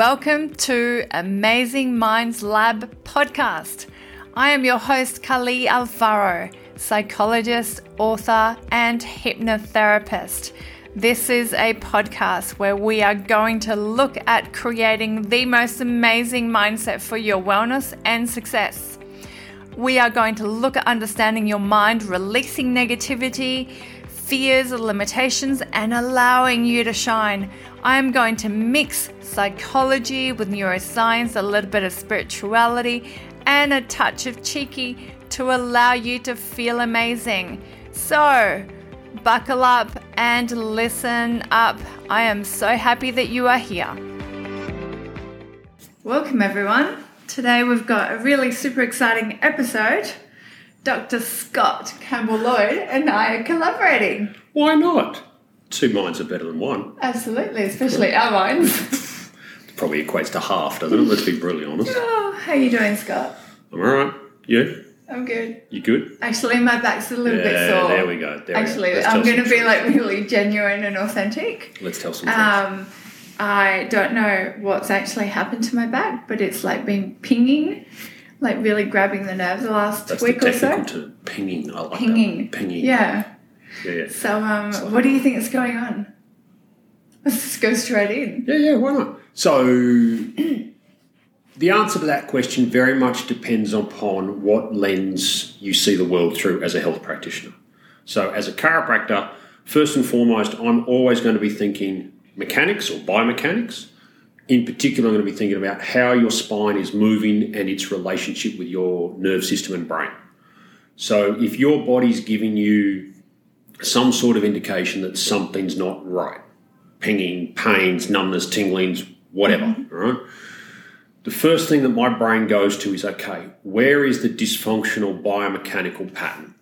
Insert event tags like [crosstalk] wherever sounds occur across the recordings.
welcome to Amazing Minds Lab podcast. I am your host, Kali Alfaro, psychologist, author, and hypnotherapist. This is a podcast where we are going to look at creating the most amazing mindset for your wellness and success. We are going to look at understanding your mind, releasing negativity, fears, limitations, and allowing you to shine. I am going to mix psychology with neuroscience, a little bit of spirituality, and a touch of cheeky to allow you to feel amazing. So, buckle up and listen up. I am so happy that you are here. Welcome, everyone. Today we've got a really super exciting episode. Dr. Scott Campbell Lloyd and I are collaborating. Why not? Two minds are better than one. Absolutely, especially our minds. [laughs] Probably equates to half, doesn't it? Let's be brutally honest. Oh, how you doing, Scott? I'm alright. You? I'm good. You good? Actually, my back's a little bit sore. there we go. There we go. Actually, I'm going to some be like really genuine and authentic. Let's tell some truth. Um, I don't know what's actually happened to my back, but it's like been pinging, like really grabbing the nerve the last That's week the or so. term. Pinging. I like Pinging. that. Pinging. Yeah. Yeah, yeah. So, um, what do you think is going on? Let's just go straight in. Yeah, yeah, why not? So, the answer to that question very much depends upon what lens you see the world through as a health practitioner. So, as a chiropractor, first and foremost, I'm always going to be thinking mechanics or biomechanics. In particular, I'm going to be thinking about how your spine is moving and its relationship with your nerve system and brain. So, if your body's giving you some sort of indication that something's not right, pinging, pains, numbness, tinglings, whatever, mm-hmm. all right? The first thing that my brain goes to is okay, where is the dysfunctional biomechanical pattern?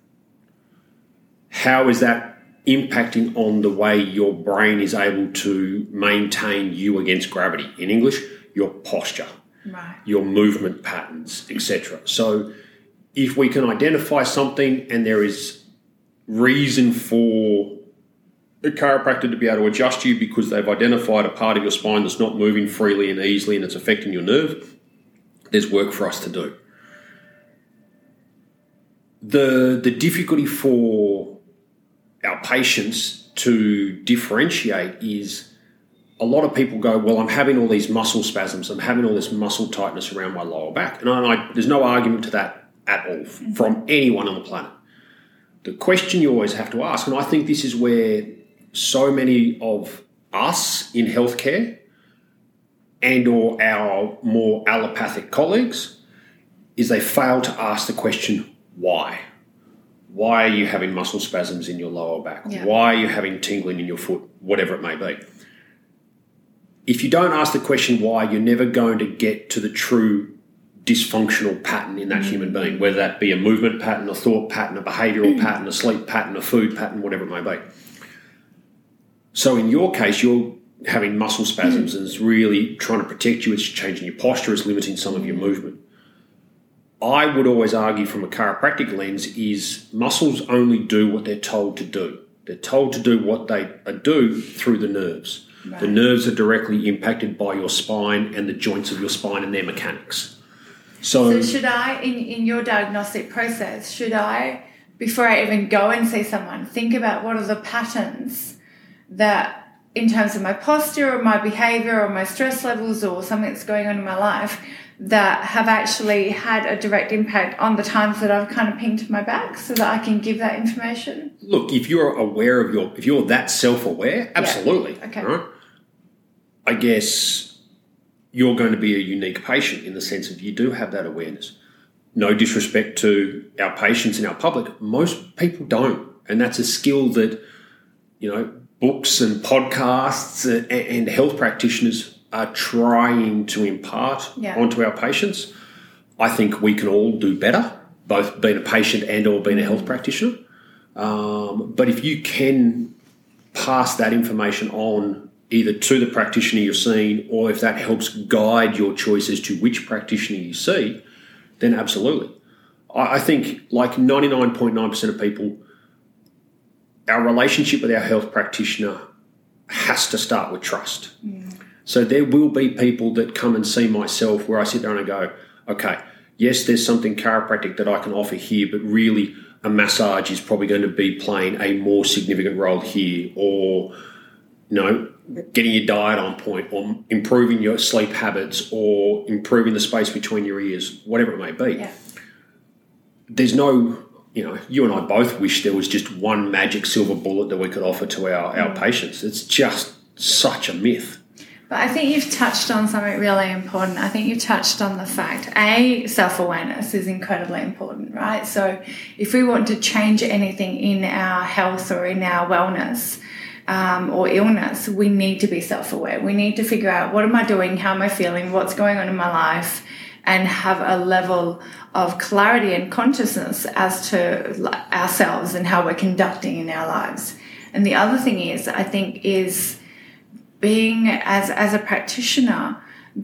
How is that impacting on the way your brain is able to maintain you against gravity? In English, your posture, Right. your movement patterns, etc. So, if we can identify something and there is reason for a chiropractor to be able to adjust you because they've identified a part of your spine that's not moving freely and easily and it's affecting your nerve, there's work for us to do. The, the difficulty for our patients to differentiate is a lot of people go, Well, I'm having all these muscle spasms, I'm having all this muscle tightness around my lower back. And I, I, there's no argument to that at all mm-hmm. from anyone on the planet. The question you always have to ask, and I think this is where so many of us in healthcare and or our more allopathic colleagues is they fail to ask the question why why are you having muscle spasms in your lower back Yeah. why are you having tingling in your foot whatever it may be if you don't ask the question why you're never going to get to the true dysfunctional pattern in that mm. human being whether that be a movement pattern a thought pattern a behavioral mm. pattern a sleep pattern a food pattern whatever it may be so in your case, you're having muscle spasms mm. and it's really trying to protect you. It's changing your posture. It's limiting some of your movement. I would always argue from a chiropractic lens is muscles only do what they're told to do. They're told to do what they uh, do through the nerves. The nerves are directly impacted by your spine and the joints of your spine and their mechanics. So, So should I, in, in your diagnostic process, should I, before I even go and see someone, think about what are the patterns that, in terms of my posture or my behavior or my stress levels or something that's going on in my life, that have actually had a direct impact on the times that I've kind of pinged my back so that I can give that information? look, if you're aware of your, if you're that self-aware, absolutely. Okay. right? I guess you're going to be a unique patient in the sense of you do have that awareness. No disrespect to our patients and our public, most people don't, and that's a skill that you know books and podcasts and, and health practitioners are trying to impart Yeah. onto our patients. I think we can all do better, both being a patient and or being a health practitioner. Um, but if you can pass that information on either to the practitioner you're seeing or if that helps guide your choice as to which practitioner you see, then absolutely. I, I think, like 99.9% of people, our relationship with our health practitioner has to start with trust. So there will be people that come and see myself where I sit there and I go, okay, yes, there's something chiropractic that I can offer here, but really a massage is probably going to be playing a more significant role here, or you know, getting your diet on point, or improving your sleep habits, or improving the space between your ears, whatever it may be. Yeah. There's no, you know, you and I both wish there was just one magic silver bullet that we could offer to our, our mm. patients. It's just such a myth. But I think you've touched on something really important. I think you've touched on the fact A, self awareness is incredibly important, right? So if we want to change anything in our health or in our wellness, um, or illness, we need to be self aware. We need to figure out what am I doing, how am I feeling, what's going on in my life, and have a level of clarity and consciousness as to ourselves and how we're conducting in our lives. And the other thing is, I think, is being as as a practitioner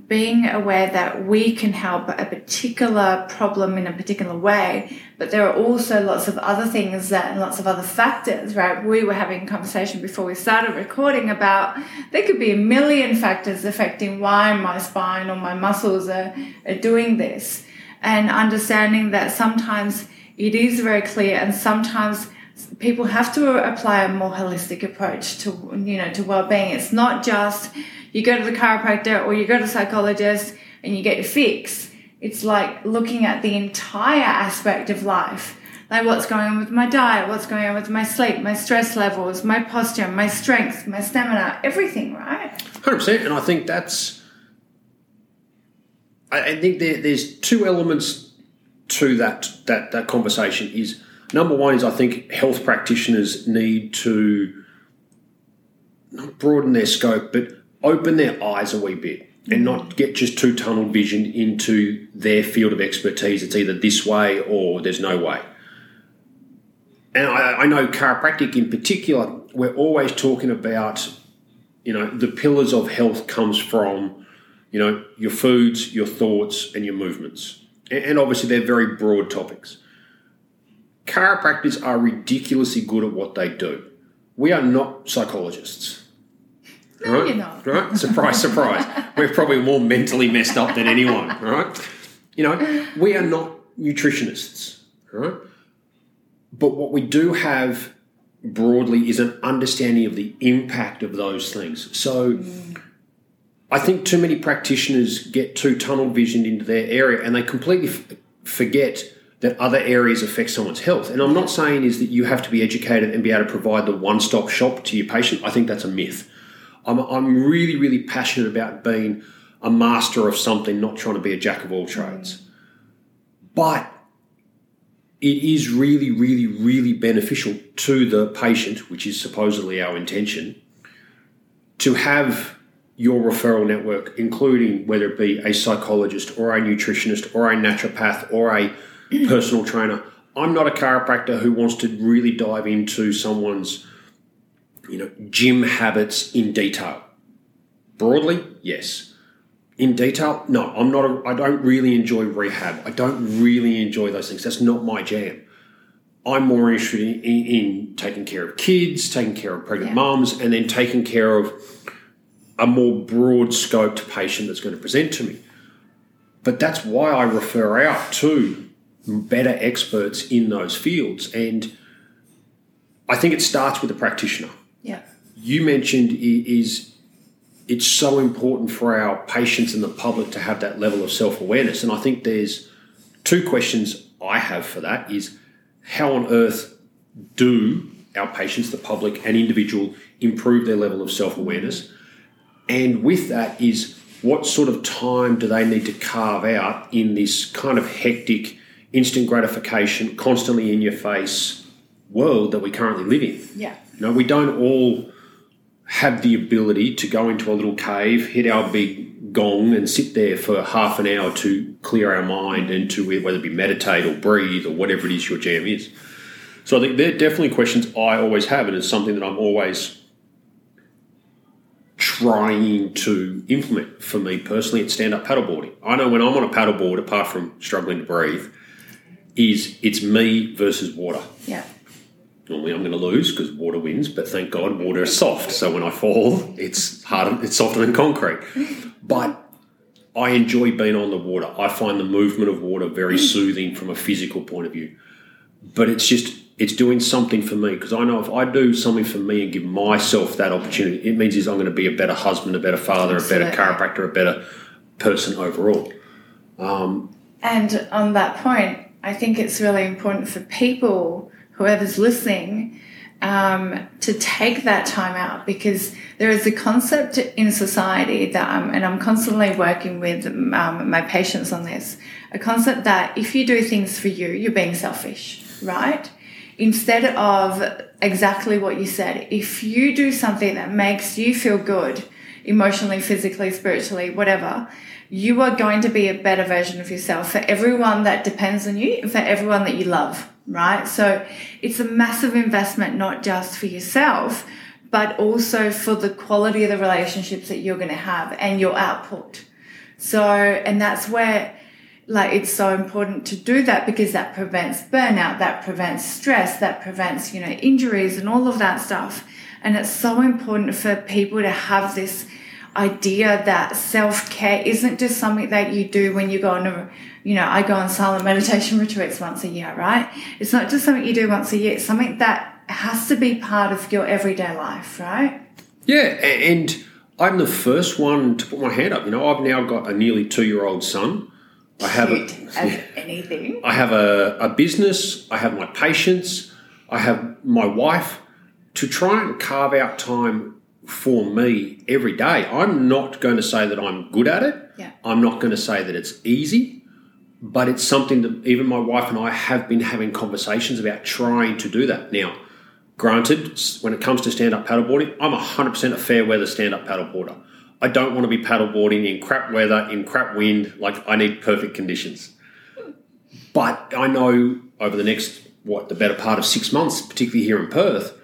being aware that we can help a particular problem in a particular way, but there are also lots of other things that and lots of other factors, right? We were having a conversation before we started recording about there could be a million factors affecting why my spine or my muscles are, are doing this. And understanding that sometimes it is very clear and sometimes people have to apply a more holistic approach to you know to well-being. It's not just you go to the chiropractor or you go to the psychologist and you get your fix. It's like looking at the entire aspect of life. Like what's going on with my diet what's going on with my sleep my stress levels my posture my strength my stamina everything right? 100% and i think that's i, I think there, there's two elements to that that that conversation is Number one is I think health practitioners need to not broaden their scope, but open their eyes a wee bit and not get just too tunnel vision into their field of expertise. It's either this way or there's no way. And I, I know chiropractic in particular, we're always talking about, you know, the pillars of health comes from, you know, your foods, your thoughts, and your movements. And obviously, they're very broad topics chiropractors are ridiculously good at what they do. We are not psychologists. No, right? you're not. Right? Surprise, surprise. We're probably more mentally messed up than anyone, right? You know, we are not nutritionists, right? But what we do have broadly is an understanding of the impact of those things. So mm. I think too many practitioners get too tunnel visioned into their area and they completely f- forget that other areas affect someone's health. And I'm not saying is that you have to be educated and be able to provide the one-stop shop to your patient. I think that's a myth. I'm, I'm really, really passionate about being a master of something, not trying to be a jack of all trades. But it is really, really, really beneficial to the patient, which is supposedly our intention, to have your referral network, including whether it be a psychologist or a nutritionist or a naturopath or a personal trainer. I'm not a chiropractor who wants to really dive into someone's you know gym habits in detail. Broadly, yes. In detail, no. I'm not. A, I don't really enjoy rehab. I don't really enjoy those things. That's not my jam. I'm more interested in, in, in taking care of kids, taking care of pregnant yeah. mums, and then taking care of a more broad scoped patient that's going to present to me. But that's why I refer out to better experts in those fields. And I think it starts with the practitioner. Yeah. You mentioned is it's so important for our patients and the public to have that level of self-awareness. And I think there's two questions I have for that is how on earth do our patients, the public and individual improve their level of self-awareness? And with that is what sort of time do they need to carve out in this kind of hectic instant gratification, constantly in your face world that we currently live in. Yeah. You know, we don't all have the ability to go into a little cave, hit our big gong, and sit there for half an hour to clear our mind and to whether it be meditate or breathe or whatever it is your jam is. So I think they're definitely questions I always have, and it's something that I'm always trying to implement for me personally at stand up paddleboarding. I know when I'm on a paddleboard, apart from struggling to breathe, is it's me versus water. Yeah. normally I'm going to lose because water wins, but thank God water is soft. So when I fall, it's harder, it's softer than concrete. But I enjoy being on the water. I find the movement of water very soothing from a physical point of view. But it's just it's doing something for me because I know if I do something for me and give myself that opportunity, it means is I'm going to be a better husband, a better father, Absolutely. a better chiropractor, a better person overall. Um, and on that point, I think it's really important for people, whoever's listening, um, to take that time out because there is a concept in society that, I'm, and I'm constantly working with um, my patients on this, a concept that if you do things for you, you're being selfish, right? Instead of exactly what you said, if you do something that makes you feel good, emotionally, physically, spiritually, whatever, you are going to be a better version of yourself for everyone that depends on you and for everyone that you love right? So it's a massive investment, not just for yourself, but also for the quality of the relationships that you're going to have and your output. So, and that's where like it's so important to do that because that prevents burnout, that prevents stress, that prevents, you know, injuries and all of that stuff. And it's so important for people to have this idea that self care isn't just something that you do when you go on a you know, I go on silent meditation [laughs] retreats once a year, right? It's not just something you do once a year, it's something that has to be part of your everyday life, right? Yeah, and I'm the first one to put my hand up. You know, I've now got a nearly two year old son. I have a, [laughs] yeah, anything. I have a, a business, I have my patients, I have my wife to try and carve out time for me every day. I'm not going to say that I'm good at it. Yeah. I'm not going to say that it's easy but it's something that even my wife and I have been having conversations about trying to do that. Now, granted, when it comes to stand up paddleboarding, I'm 100% a fair weather stand up paddleboarder. I don't want to be paddleboarding in crap weather, in crap wind, like I need perfect conditions. But I know over the next, what, the better part of six months, particularly here in Perth,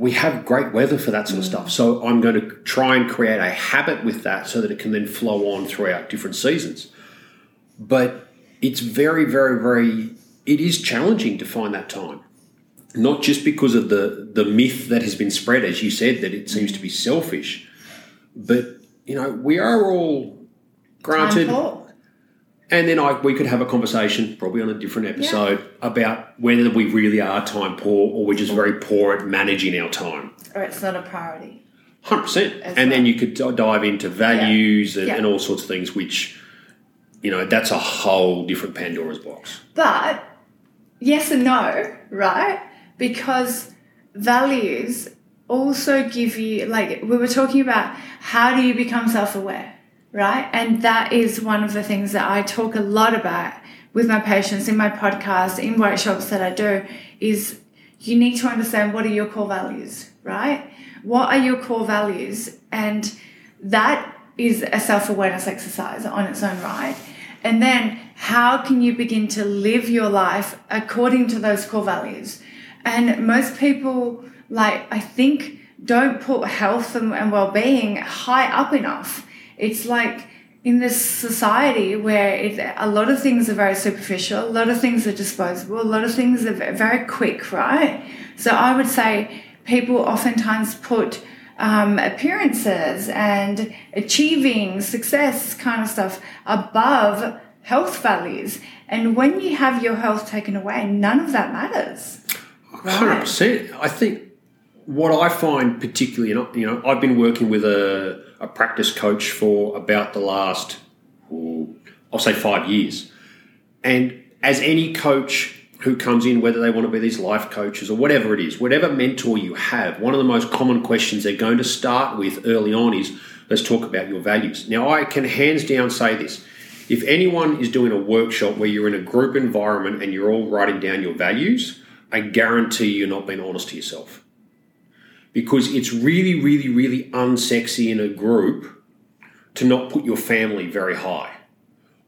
we have great weather for that sort of mm. stuff. So I'm going to try and create a habit with that so that it can then flow on throughout different seasons. But it's very, very, very, it is challenging to find that time. Not just because of the, the myth that has been spread, as you said, that it mm. seems to be selfish, but, you know, we are all granted. And then I, we could have a conversation, probably on a different episode, yeah. about whether we really are time poor or we're just very poor at managing our time. Or it's not a priority. 100%. and well. then you could dive into values yeah. And, yeah. and all sorts of things, which you know, that's a whole different Pandora's box. But yes and no, right? Because values also give you, like, we were talking about how do you become self aware, right? And that is one of the things that I talk a lot about with my patients in my podcast, in workshops that I do, is you need to understand what are your core values, right? What are your core values? And that is a self awareness exercise on its own right. And then how can you begin to live your life according to those core values? And most people, like, I think, don't put health and, well being high up enough. It's like in this society where it, a lot of things are very superficial, a lot of things are disposable, a lot of things are very quick, right? So I would say people oftentimes put um, appearances and achieving success kind of stuff above health values. And when you have your health taken away, none of that matters. Hundred percent. I think what I find particularly, you know, I've been working with a, a practice coach for about the last, I'll say five years, and as any coach who comes in, whether they want to be these life coaches or whatever it is, whatever mentor you have, one of the most common questions they're going to start with early on is let's talk about your values. Now, I can hands down say this. If anyone is doing a workshop where you're in a group environment and you're all writing down your values, I guarantee you're not being honest to yourself. Because it's really, really, really unsexy in a group to not put your family very high,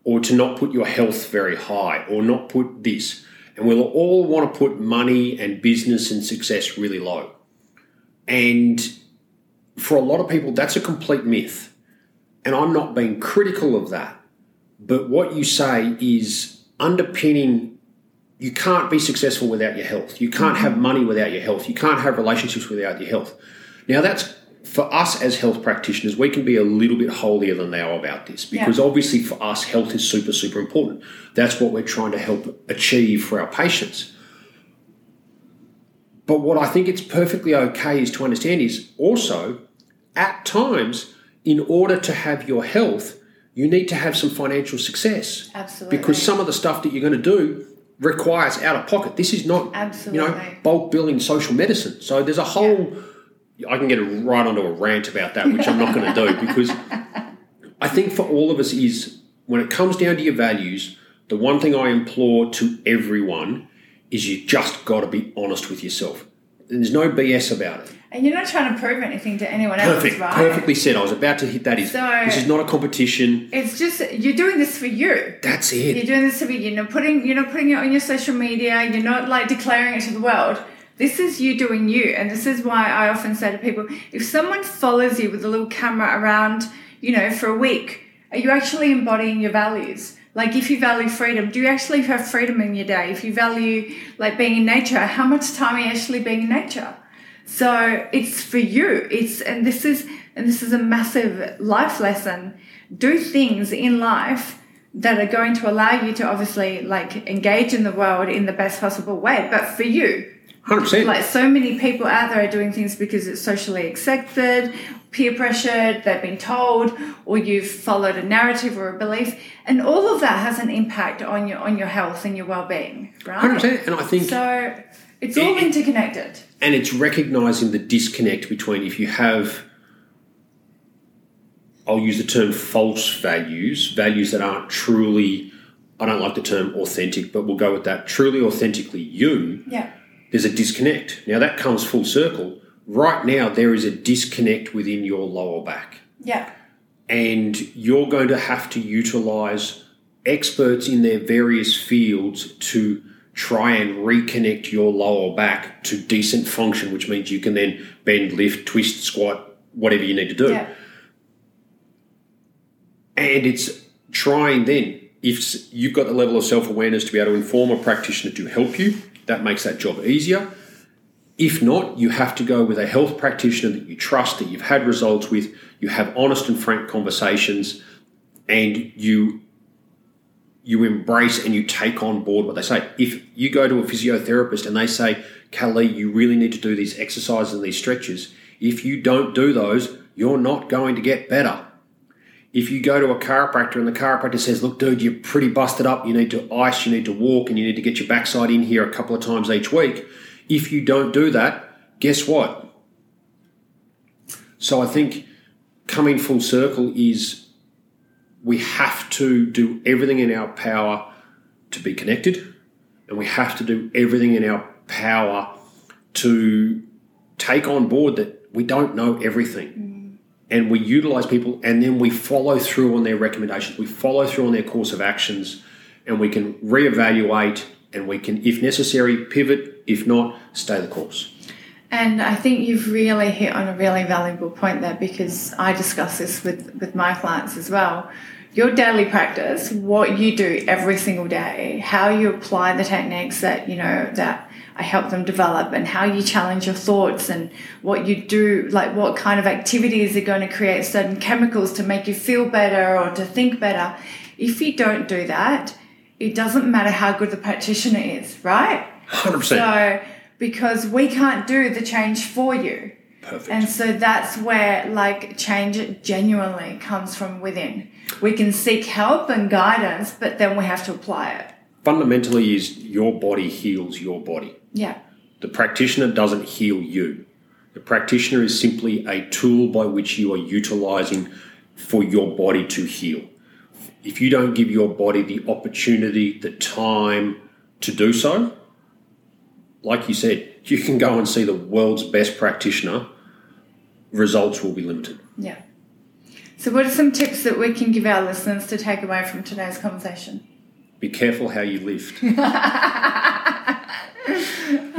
or to not put your health very high, or not put this and we'll all want to put money and business and success really low. And for a lot of people, that's a complete myth. And I'm not being critical of that. But what you say is underpinning you can't be successful without your health. You can't have mm-hmm. money without your health. You can't have relationships without your health. Now, that's for us as health practitioners, we can be a little bit holier than thou about this because Yeah. obviously for us, health is super, super important. That's what we're trying to help achieve for our patients. But what I think it's perfectly okay is to understand is also at times, in order to have your health, you need to have some financial success. Absolutely. Because some of the stuff that you're going to do requires out of pocket. This is not, you know, bulk billing social medicine. So there's a whole. I can get right onto a rant about that, which I'm not going to do because I think for all of us is when it comes down to your values, the one thing I implore to everyone is you just got to be honest with yourself. There's no BS about it. And you're not trying to prove anything to anyone else, Perfect, right? perfectly said. I was about to hit that. Is So- this is not a competition? It's just you're doing this for you. That's it. You're doing this to be, you know, putting you're not putting it on your social media. You're not like declaring it to the world. This is you doing you, and this is why I often say to people: if someone follows you with a little camera around, you know, for a week, are you actually embodying your values? Like, if you value freedom, do you actually have freedom in your day? If you value like being in nature, how much time are you actually being in nature? So it's for you. It's and this is and this is a massive life lesson. Do things in life that are going to allow you to obviously like engage in the world in the best possible way, but for you. Hundred percent. Like so many people out there are doing things because it's socially accepted, peer pressured, they've been told, or you've followed a narrative or a belief, and all of that has an impact on your on your health and your well being, right? Hundred percent. And I think So it's all It- interconnected. and it's recognizing the disconnect between if you have I'll use the term false values, values that aren't truly I don't like the term authentic, but we'll go with that. Truly authentically you, Yeah. There's a disconnect. Now that comes full circle. Right now there is a disconnect within your lower back. Yeah. and you're going to have to utilize experts in their various fields to try and reconnect your lower back to decent function, which means you can then bend, lift, twist, squat, whatever you need to do. Yeah. And it's trying then, if you've got the level of self awareness to be able to inform a practitioner to help you, that makes that job easier. If not, you have to go with a health practitioner that you trust, that you've had results with, you have honest and frank conversations, and you you embrace and you take on board what they say. If you go to a physiotherapist and they say, Kelly, you really need to do these exercises and these stretches, if you don't do those, you're not going to get better. If you go to a chiropractor and the chiropractor says, look, dude, you're pretty busted up, you need to ice, you need to walk, and you need to get your backside in here a couple of times each week. If you don't do that, guess what? So I think coming full circle is we have to do everything in our power to be connected, and we have to do everything in our power to take on board that we don't know everything. And we utilize people, and then we follow through on their recommendations. We follow through on their course of actions, and we can reevaluate, and we can, if necessary, pivot. If not, stay the course. And I think you've really hit on a really valuable point there because I discuss this with, with my clients as well. Your daily practice, what you do every single day, how you apply the techniques that, you know, that I help them develop and how you challenge your thoughts and what you do, like what kind of activities are going to create certain chemicals to make you feel better or to think better. If you don't do that, it doesn't matter how good the practitioner is, right? 100%. So, because we can't do the change for you. Perfect. And so that's where like change genuinely comes from within. We can seek help and guidance, but then we have to apply it. Fundamentally, is your body heals your body. Yeah. The practitioner doesn't heal you. The practitioner is simply a tool by which you are utilizing for your body to heal. If you don't give your body the opportunity, the time to do so, like you said, you can go and see the world's best practitioner, results will be limited. Yeah. So what are some tips that we can give our listeners to take away from today's conversation? Be careful how you lift. [laughs]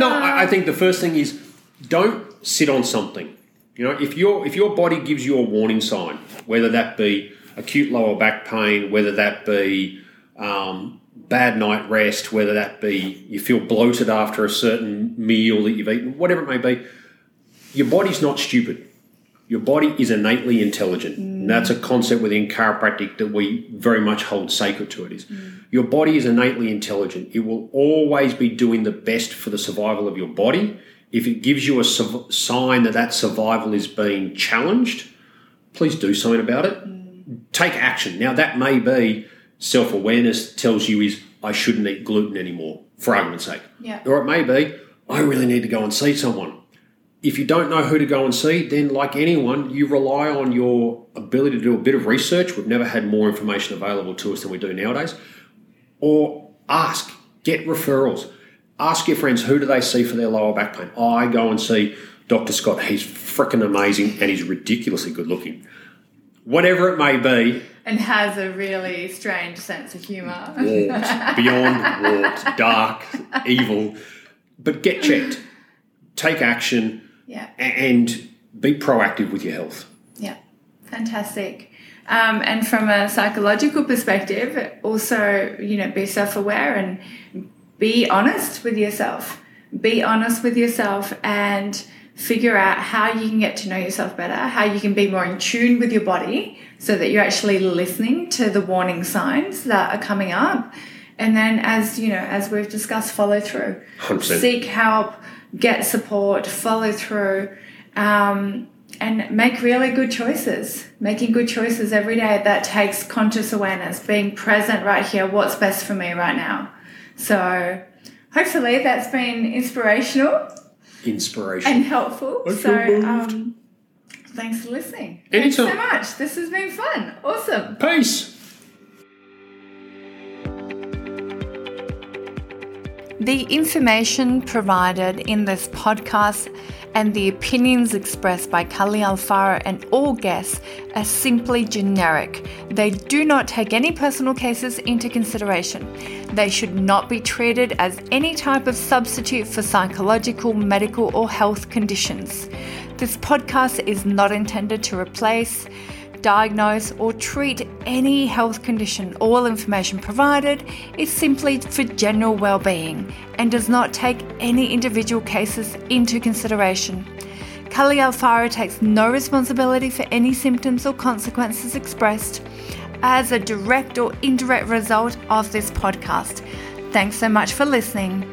no, I, I think the first thing is don't sit on something. You know, if your if your body gives you a warning sign, whether that be acute lower back pain, whether that be um, bad night rest, whether that be you feel bloated after a certain meal that you've eaten, whatever it may be, your body's not stupid. Your body is innately intelligent. And that's a concept within chiropractic that we very much hold sacred to it is. Your body is innately intelligent. It will always be doing the best for the survival of your body. If it gives you a su- sign that that survival is being challenged, please do something about it. Take action. Now that may be self-awareness tells you is I shouldn't eat gluten anymore, for argument's sake. Yeah. Or it may be I really need to go and see someone if you don't know who to go and see, then like anyone, you rely on your ability to do a bit of research. We've never had more information available to us than we do nowadays. Or ask, get referrals. Ask your friends who do they see for their lower back pain. I go and see Dr. Scott. He's freaking amazing and he's ridiculously good looking. Whatever it may be, And has a really strange sense of humour. warped, [laughs] beyond warped, dark, evil. But get checked, take action, Yeah. and be proactive with your health. Yeah, fantastic. Um, and from a psychological perspective, also, you know, be self aware and be honest with yourself. Be honest with yourself and figure out how you can get to know yourself better, how you can be more in tune with your body so that you're actually listening to the warning signs that are coming up. And then, as you know, as we've discussed, follow through. 100%. Seek help, get support, follow through. Um, and make really good choices. Making good choices every day that takes conscious awareness, being present right here, what's best for me right now. So, hopefully, that's been inspirational Inspiration. and helpful. I So, um, thanks for listening. Thanks so much. This has been fun. Awesome. Peace. The information provided in this podcast and the opinions expressed by Kali Alfaro and all guests are simply generic. They do not take any personal cases into consideration. They should not be treated as any type of substitute for psychological, medical, or health conditions. This podcast is not intended to replace diagnose, or treat any health condition. All information provided is simply for general well-being and does not take any individual cases into consideration. Kali Alfaro takes no responsibility for any symptoms or consequences expressed as a direct or indirect result of this podcast. Thanks so much for listening.